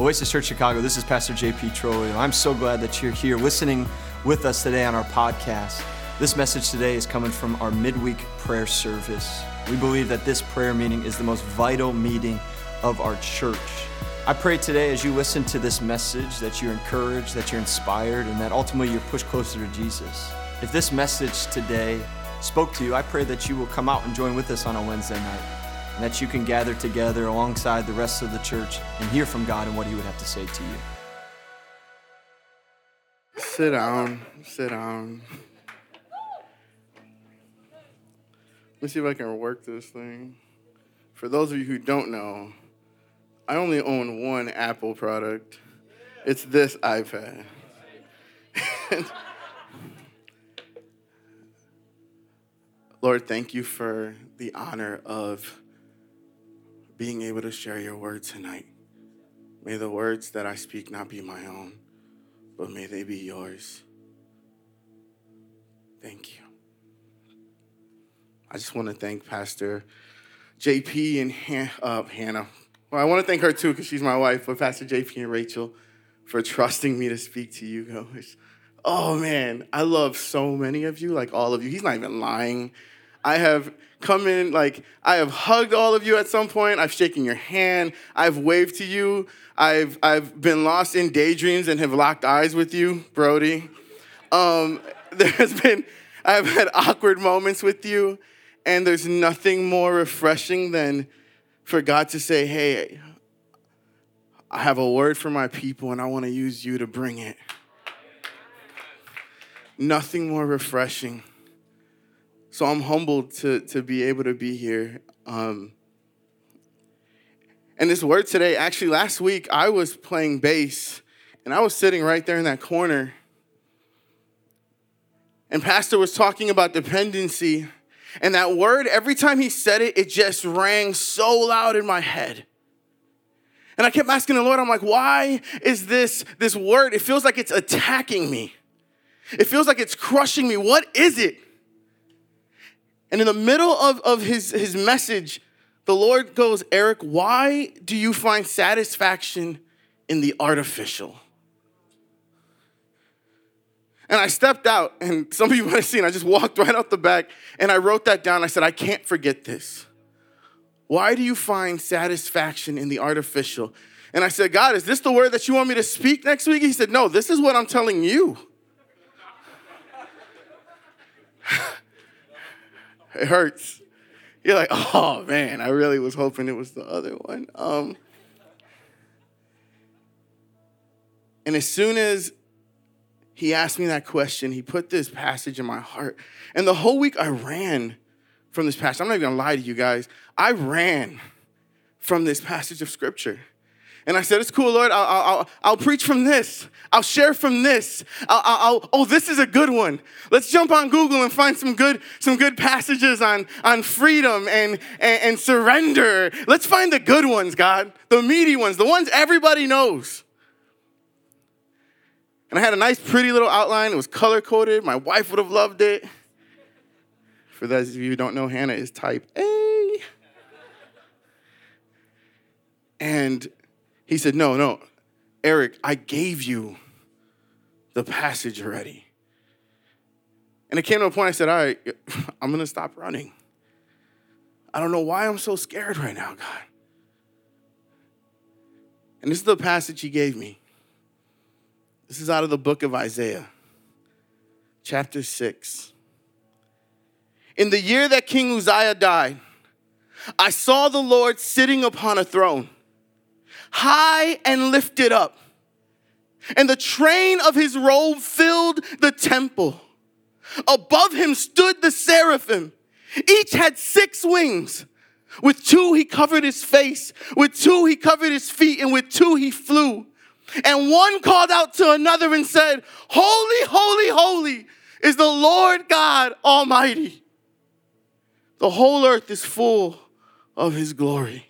Oasis Church Chicago, this is Pastor JP Troy. I'm so glad that you're here listening with us today on our podcast. This message today is coming from our midweek prayer service. We believe that this prayer meeting is the most vital meeting of our church. I pray today as you listen to this message that you're encouraged, that you're inspired, and that ultimately you're pushed closer to Jesus. If this message today spoke to you, I pray that you will come out and join with us on a Wednesday night and that you can gather together alongside the rest of the church and hear from God and what He would have to say to you. Sit down, sit down. Let me see if I can work this thing. For those of you who don't know, I only own one Apple product. It's this iPad. Lord, thank you for the honor of being able to share your word tonight. May the words that I speak not be my own, but may they be yours. Thank you. I just want to thank Pastor JP and Han- uh, Hannah. Well, I want to thank her too because she's my wife, but Pastor JP and Rachel for trusting me to speak to you guys. Oh man, I love so many of you, like all of you. He's not even lying. I have come in, like, I have hugged all of you at some point. I've shaken your hand. I've waved to you. I've, I've been lost in daydreams and have locked eyes with you, Brody. Um, there's been, I've had awkward moments with you, and there's nothing more refreshing than for God to say, hey, I have a word for my people, and I want to use you to bring it. Nothing more refreshing. So I'm humbled to, to be able to be here. Um, and this word today, actually, last week I was playing bass and I was sitting right there in that corner. And Pastor was talking about dependency. And that word, every time he said it, it just rang so loud in my head. And I kept asking the Lord, I'm like, why is this this word? It feels like it's attacking me. It feels like it's crushing me. What is it? And in the middle of, of his, his message, the Lord goes, Eric, why do you find satisfaction in the artificial? And I stepped out, and some people might have seen, I just walked right out the back and I wrote that down. I said, I can't forget this. Why do you find satisfaction in the artificial? And I said, God, is this the word that you want me to speak next week? He said, No, this is what I'm telling you. it hurts. You're like, oh man, I really was hoping it was the other one. Um, and as soon as he asked me that question, he put this passage in my heart. And the whole week I ran from this passage. I'm not even gonna lie to you guys. I ran from this passage of scripture. And I said, It's cool, Lord. I'll, I'll, I'll preach from this. I'll share from this. I'll, I'll, oh, this is a good one. Let's jump on Google and find some good, some good passages on, on freedom and, and, and surrender. Let's find the good ones, God, the meaty ones, the ones everybody knows. And I had a nice, pretty little outline. It was color coded. My wife would have loved it. For those of you who don't know, Hannah is type A. And he said, No, no, Eric, I gave you the passage already. And it came to a point I said, All right, I'm going to stop running. I don't know why I'm so scared right now, God. And this is the passage he gave me. This is out of the book of Isaiah, chapter 6. In the year that King Uzziah died, I saw the Lord sitting upon a throne high and lifted up. And the train of his robe filled the temple. Above him stood the seraphim. Each had six wings. With two he covered his face, with two he covered his feet, and with two he flew. And one called out to another and said, Holy, holy, holy is the Lord God Almighty. The whole earth is full of his glory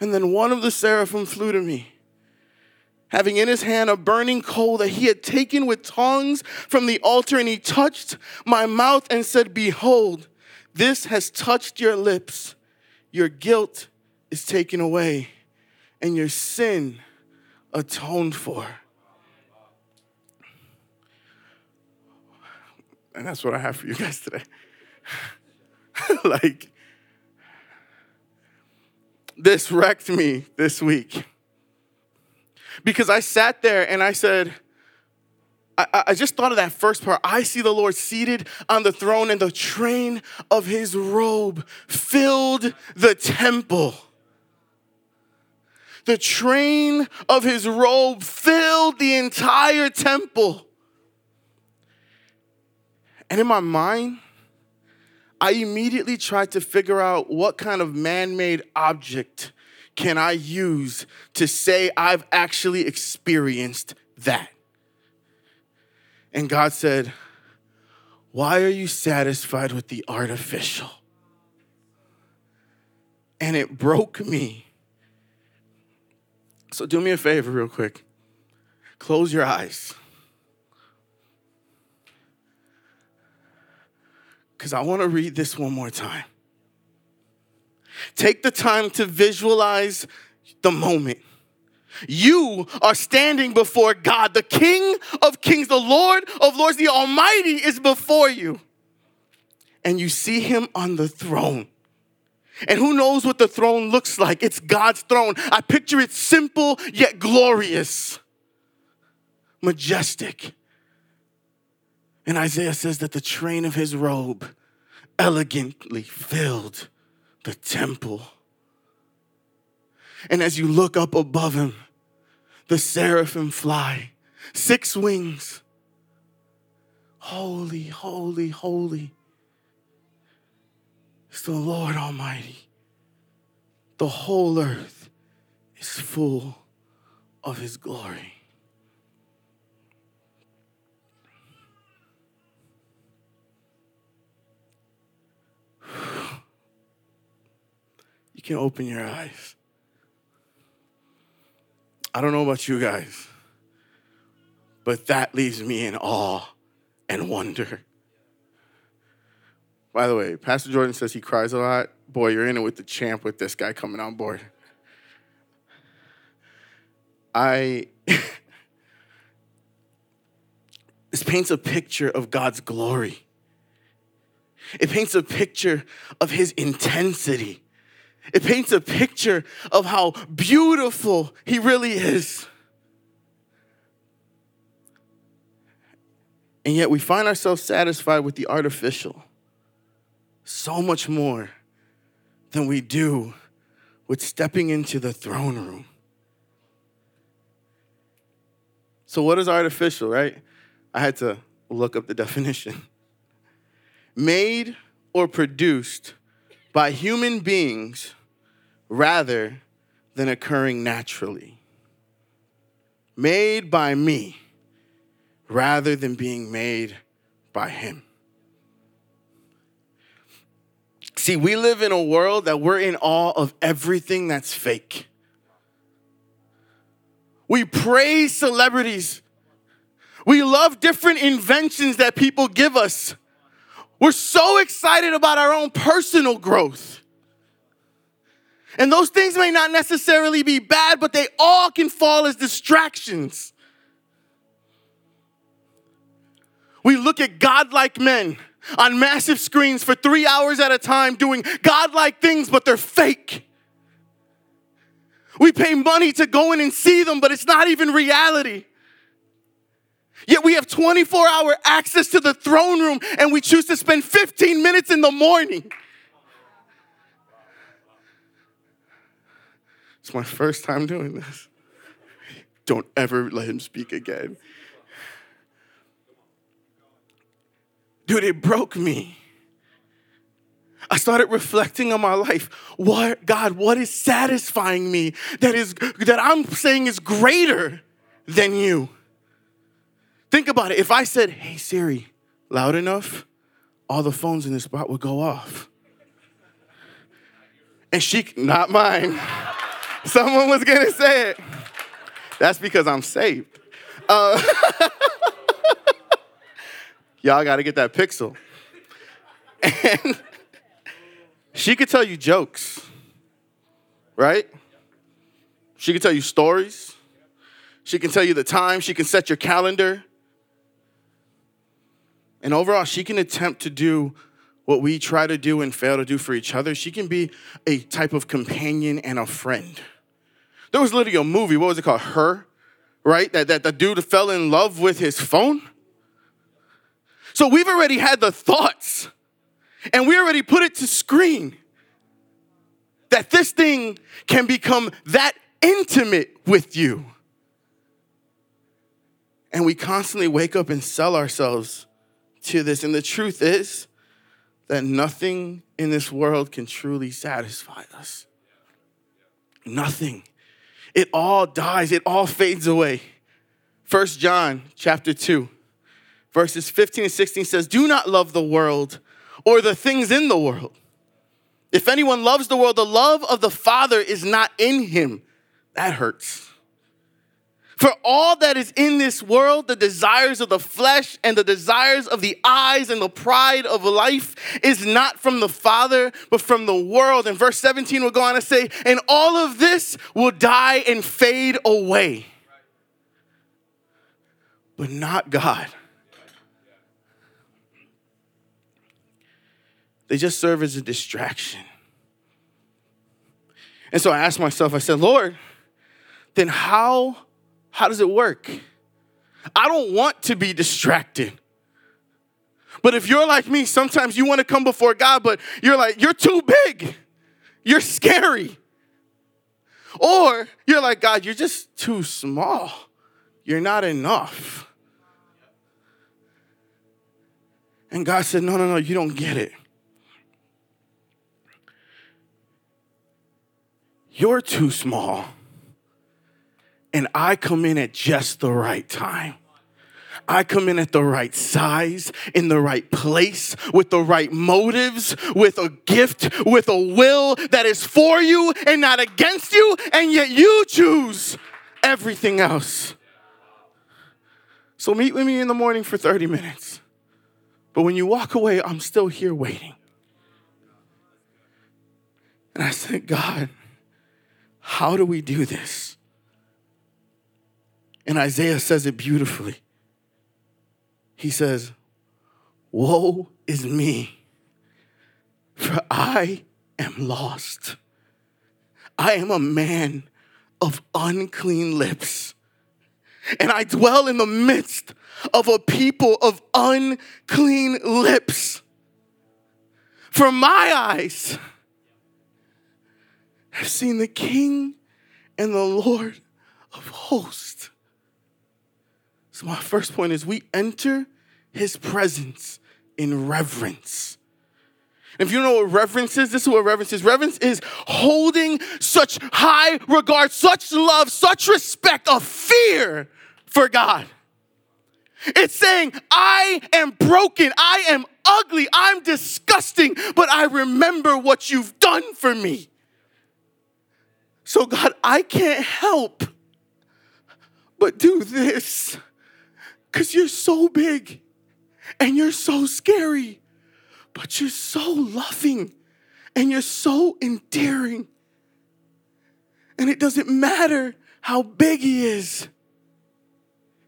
And then one of the seraphim flew to me, having in his hand a burning coal that he had taken with tongs from the altar, and he touched my mouth and said, Behold, this has touched your lips. Your guilt is taken away, and your sin atoned for. And that's what I have for you guys today. like, this wrecked me this week. Because I sat there and I said, I, I, just thought of that first part. I see the Lord seated on the throne, and the train of his robe filled the temple. The train of his robe filled the entire temple. And in my mind, I immediately tried to figure out what kind of man made object can I use to say I've actually experienced that. And God said, Why are you satisfied with the artificial? And it broke me. So do me a favor, real quick. Close your eyes. Because I want to read this one more time. Take the time to visualize the moment. You are standing before God, the King of kings, the Lord of lords, the Almighty is before you. And you see him on the throne. And who knows what the throne looks like? It's God's throne. I picture it simple yet glorious, majestic. And Isaiah says that the train of his robe elegantly filled the temple. And as you look up above him, the seraphim fly, six wings. Holy, holy, holy is the Lord Almighty. The whole earth is full of his glory. Can open your eyes. I don't know about you guys, but that leaves me in awe and wonder. By the way, Pastor Jordan says he cries a lot. Boy, you're in it with the champ with this guy coming on board. I. this paints a picture of God's glory. It paints a picture of his intensity. It paints a picture of how beautiful he really is. And yet we find ourselves satisfied with the artificial so much more than we do with stepping into the throne room. So, what is artificial, right? I had to look up the definition. Made or produced by human beings rather than occurring naturally. Made by me rather than being made by Him. See, we live in a world that we're in awe of everything that's fake. We praise celebrities. We love different inventions that people give us. We're so excited about our own personal growth. And those things may not necessarily be bad, but they all can fall as distractions. We look at godlike men on massive screens for three hours at a time doing godlike things, but they're fake. We pay money to go in and see them, but it's not even reality. Yet we have 24 hour access to the throne room and we choose to spend 15 minutes in the morning. It's my first time doing this. Don't ever let him speak again. Dude, it broke me. I started reflecting on my life. What God, what is satisfying me that is that I'm saying is greater than you? Think about it. If I said, "Hey Siri, loud enough," all the phones in this spot would go off. And she, not mine. Someone was gonna say it. That's because I'm saved. Uh, y'all got to get that pixel. And she could tell you jokes, right? She can tell you stories. She can tell you the time. She can set your calendar. And overall, she can attempt to do what we try to do and fail to do for each other. She can be a type of companion and a friend. There was literally a movie, what was it called? Her, right? That, that the dude fell in love with his phone. So we've already had the thoughts and we already put it to screen that this thing can become that intimate with you. And we constantly wake up and sell ourselves to this. And the truth is that nothing in this world can truly satisfy us. Nothing. It all dies, it all fades away. First John chapter 2, verses 15 and 16 says, Do not love the world or the things in the world. If anyone loves the world, the love of the Father is not in him. That hurts. For all that is in this world, the desires of the flesh and the desires of the eyes and the pride of life is not from the Father, but from the world. And verse 17 will go on to say, and all of this will die and fade away. But not God. They just serve as a distraction. And so I asked myself, I said, Lord, then how, how does it work? I don't want to be distracted. But if you're like me, sometimes you want to come before God, but you're like, you're too big. You're scary. Or you're like, God, you're just too small. You're not enough. And God said, No, no, no, you don't get it. You're too small. And I come in at just the right time. I come in at the right size, in the right place, with the right motives, with a gift, with a will that is for you and not against you, and yet you choose everything else. So meet with me in the morning for 30 minutes. But when you walk away, I'm still here waiting. And I said, God, how do we do this? And Isaiah says it beautifully. He says, Woe is me, for I am lost. I am a man of unclean lips, and I dwell in the midst of a people of unclean lips. For my eyes, have seen the King and the Lord of hosts. So, my first point is we enter his presence in reverence. If you know what reverence is, this is what reverence is. Reverence is holding such high regard, such love, such respect of fear for God. It's saying, I am broken, I am ugly, I'm disgusting, but I remember what you've done for me. So, God, I can't help but do this because you're so big and you're so scary, but you're so loving and you're so endearing. And it doesn't matter how big he is.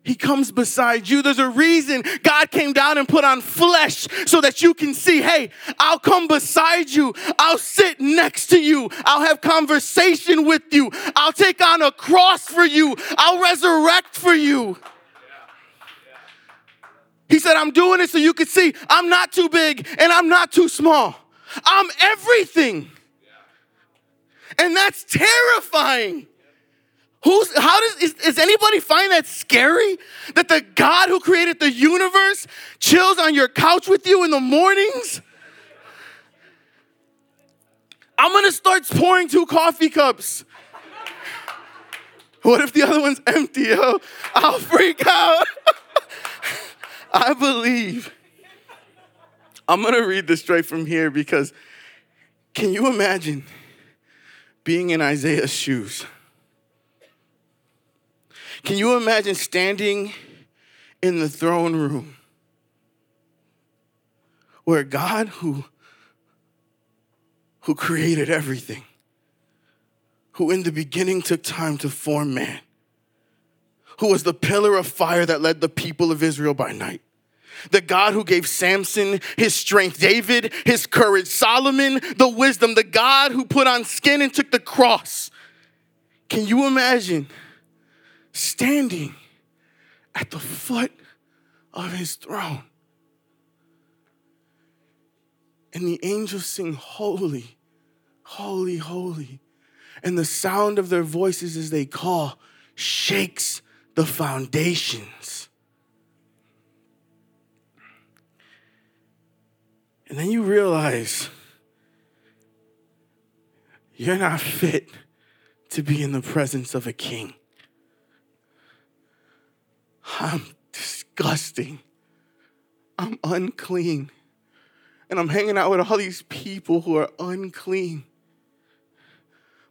He comes beside you. There's a reason God came down and put on flesh so that you can see, hey, I'll come beside you. I'll sit next to you. I'll have conversation with you. I'll take on a cross for you. I'll resurrect for you. He said, I'm doing it so you can see I'm not too big and I'm not too small. I'm everything. And that's terrifying. Who's, how does, is, is anybody find that scary? That the God who created the universe chills on your couch with you in the mornings? I'm gonna start pouring two coffee cups. What if the other one's empty, yo? I'll freak out. I believe. I'm gonna read this straight from here because can you imagine being in Isaiah's shoes? Can you imagine standing in the throne room where God, who, who created everything, who in the beginning took time to form man, who was the pillar of fire that led the people of Israel by night, the God who gave Samson his strength, David his courage, Solomon the wisdom, the God who put on skin and took the cross. Can you imagine standing at the foot of his throne? And the angels sing, Holy, holy, holy. And the sound of their voices as they call shakes the foundations. And then you realize you're not fit to be in the presence of a king. I'm disgusting. I'm unclean. And I'm hanging out with all these people who are unclean.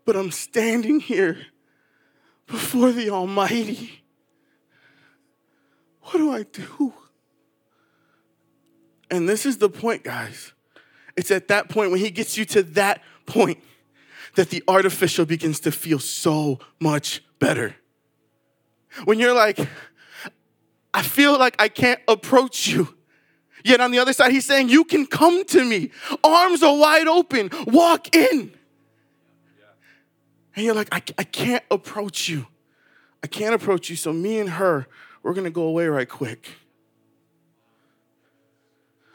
But I'm standing here before the Almighty. What do I do? And this is the point, guys. It's at that point when he gets you to that point that the artificial begins to feel so much better. When you're like, I feel like I can't approach you. Yet on the other side, he's saying, You can come to me. Arms are wide open. Walk in. And you're like, I, I can't approach you. I can't approach you. So, me and her, we're going to go away right quick.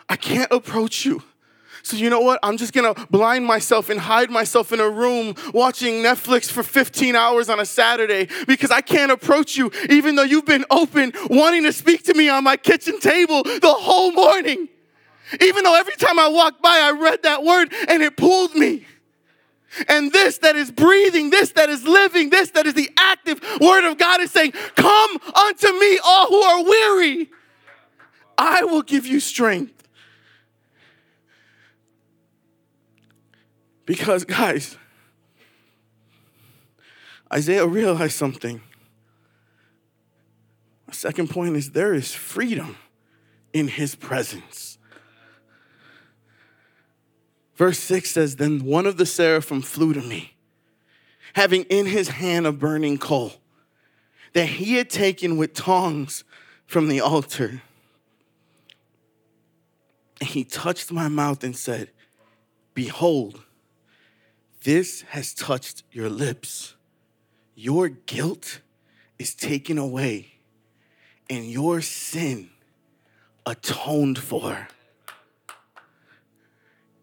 I can't approach you. So, you know what? I'm just gonna blind myself and hide myself in a room watching Netflix for 15 hours on a Saturday because I can't approach you, even though you've been open, wanting to speak to me on my kitchen table the whole morning. Even though every time I walked by, I read that word and it pulled me. And this that is breathing, this that is living, this that is the active word of God is saying, Come unto me, all who are weary. I will give you strength. Because, guys, Isaiah realized something. My second point is there is freedom in his presence. Verse 6 says, Then one of the seraphim flew to me, having in his hand a burning coal that he had taken with tongs from the altar. And he touched my mouth and said, Behold, this has touched your lips. Your guilt is taken away, and your sin atoned for.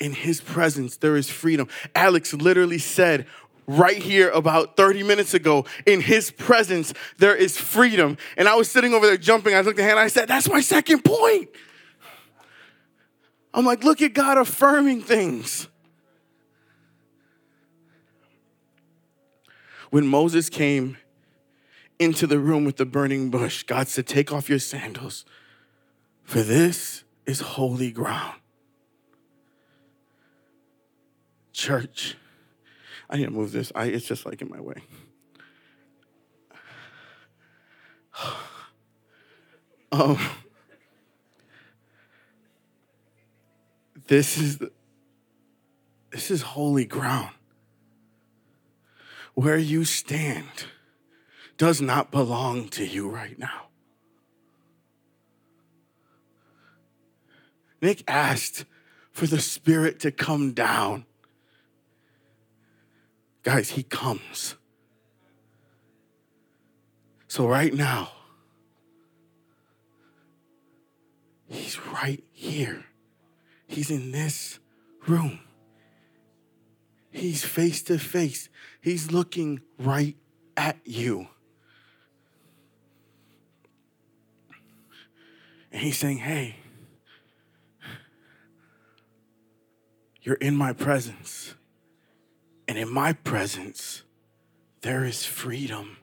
In his presence, there is freedom. Alex literally said right here about 30 minutes ago, in his presence, there is freedom. And I was sitting over there jumping. I looked at him and I said, That's my second point. I'm like, look at God affirming things. When Moses came into the room with the burning bush, God said, Take off your sandals, for this is holy ground. Church, I need to move this. I, it's just like in my way. um, this is the, this is holy ground where you stand does not belong to you right now. Nick asked for the Spirit to come down. Guys, He comes. So, right now, He's right here. He's in this room. He's face to face. He's looking right at you. And he's saying, Hey, you're in my presence. And in my presence, there is freedom.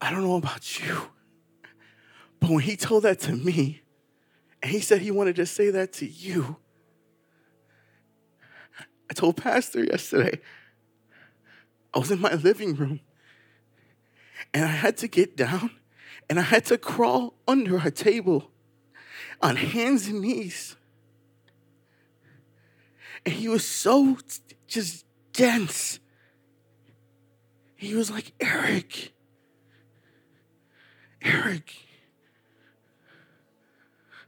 I don't know about you, but when he told that to me, and he said he wanted to say that to you, I told Pastor yesterday, I was in my living room and I had to get down and I had to crawl under a table on hands and knees. And he was so just dense. He was like, Eric, Eric,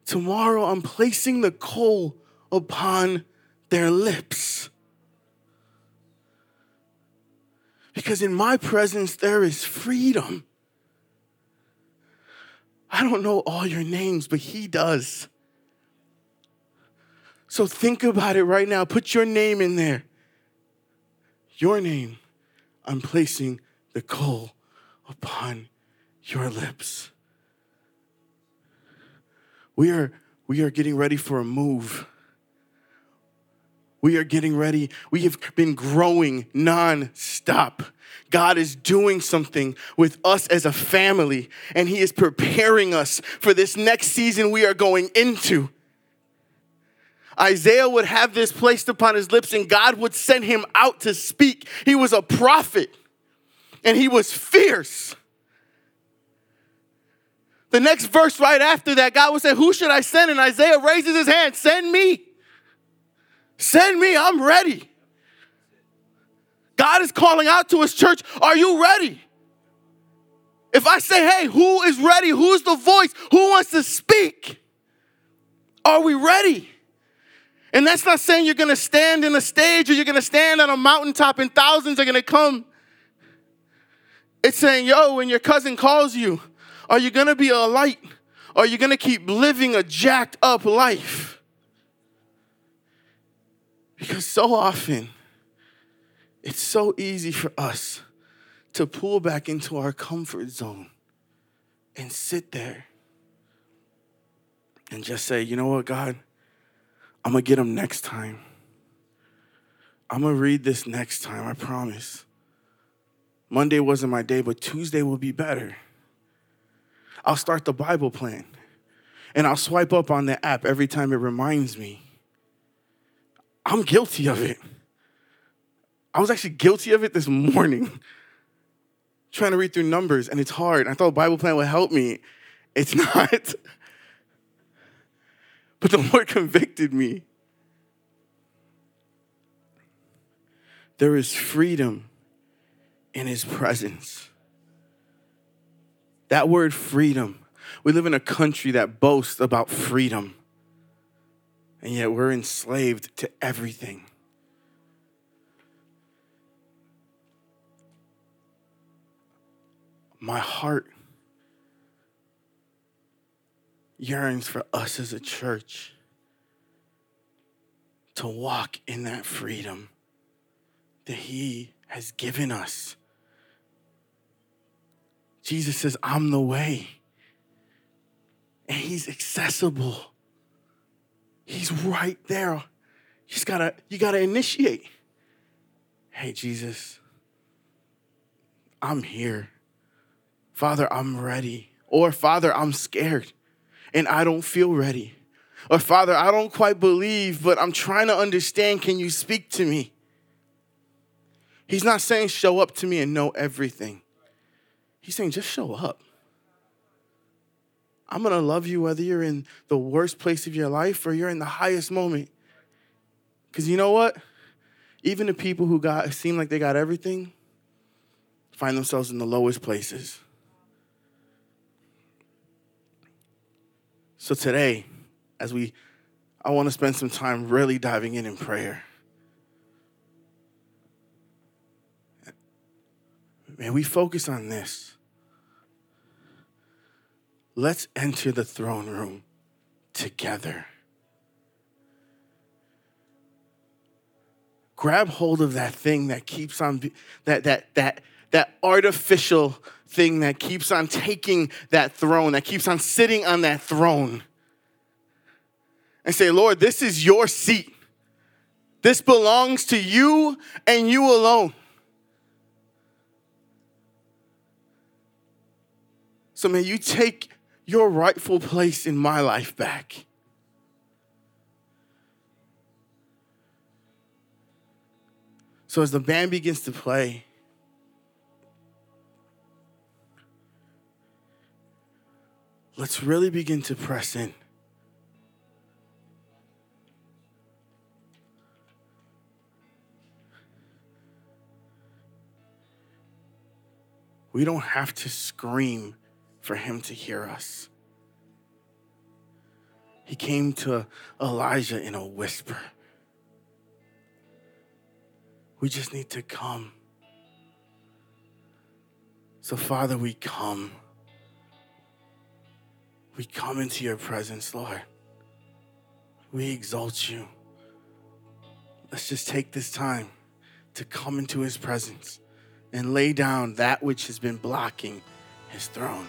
tomorrow I'm placing the coal upon their lips. Because in my presence, there is freedom. I don't know all your names, but He does. So think about it right now. Put your name in there. Your name. I'm placing the coal upon your lips. We are, we are getting ready for a move. We are getting ready. We have been growing non-stop. God is doing something with us as a family, and He is preparing us for this next season we are going into. Isaiah would have this placed upon his lips, and God would send him out to speak. He was a prophet, and he was fierce. The next verse right after that, God would say, Who should I send? And Isaiah raises his hand, Send me. Send me, I'm ready. God is calling out to his church, Are you ready? If I say, Hey, who is ready? Who's the voice? Who wants to speak? Are we ready? And that's not saying you're gonna stand in a stage or you're gonna stand on a mountaintop and thousands are gonna come. It's saying, yo, when your cousin calls you, are you gonna be a light? Or are you gonna keep living a jacked up life? Because so often, it's so easy for us to pull back into our comfort zone and sit there and just say, you know what, God, I'm gonna get them next time. I'm gonna read this next time, I promise. Monday wasn't my day, but Tuesday will be better. I'll start the Bible plan and I'll swipe up on the app every time it reminds me. I'm guilty of it. I was actually guilty of it this morning, trying to read through numbers, and it's hard. I thought Bible plan would help me. It's not. But the Lord convicted me. There is freedom in His presence. That word freedom, we live in a country that boasts about freedom, and yet we're enslaved to everything. My heart yearns for us as a church to walk in that freedom that He has given us. Jesus says, I'm the way. And He's accessible. He's right there. You just gotta, you gotta initiate. Hey, Jesus, I'm here. Father, I'm ready. Or, Father, I'm scared and I don't feel ready. Or, Father, I don't quite believe, but I'm trying to understand. Can you speak to me? He's not saying show up to me and know everything. He's saying just show up. I'm gonna love you whether you're in the worst place of your life or you're in the highest moment. Because you know what? Even the people who got seem like they got everything find themselves in the lowest places. So today, as we, I want to spend some time really diving in in prayer. Man, we focus on this. Let's enter the throne room together. Grab hold of that thing that keeps on that that that that artificial thing that keeps on taking that throne, that keeps on sitting on that throne. And say, Lord, this is your seat. This belongs to you and you alone. So may you take your rightful place in my life back. So as the band begins to play, let's really begin to press in. We don't have to scream for him to hear us. He came to Elijah in a whisper. We just need to come. So, Father, we come. We come into your presence, Lord. We exalt you. Let's just take this time to come into his presence and lay down that which has been blocking his throne.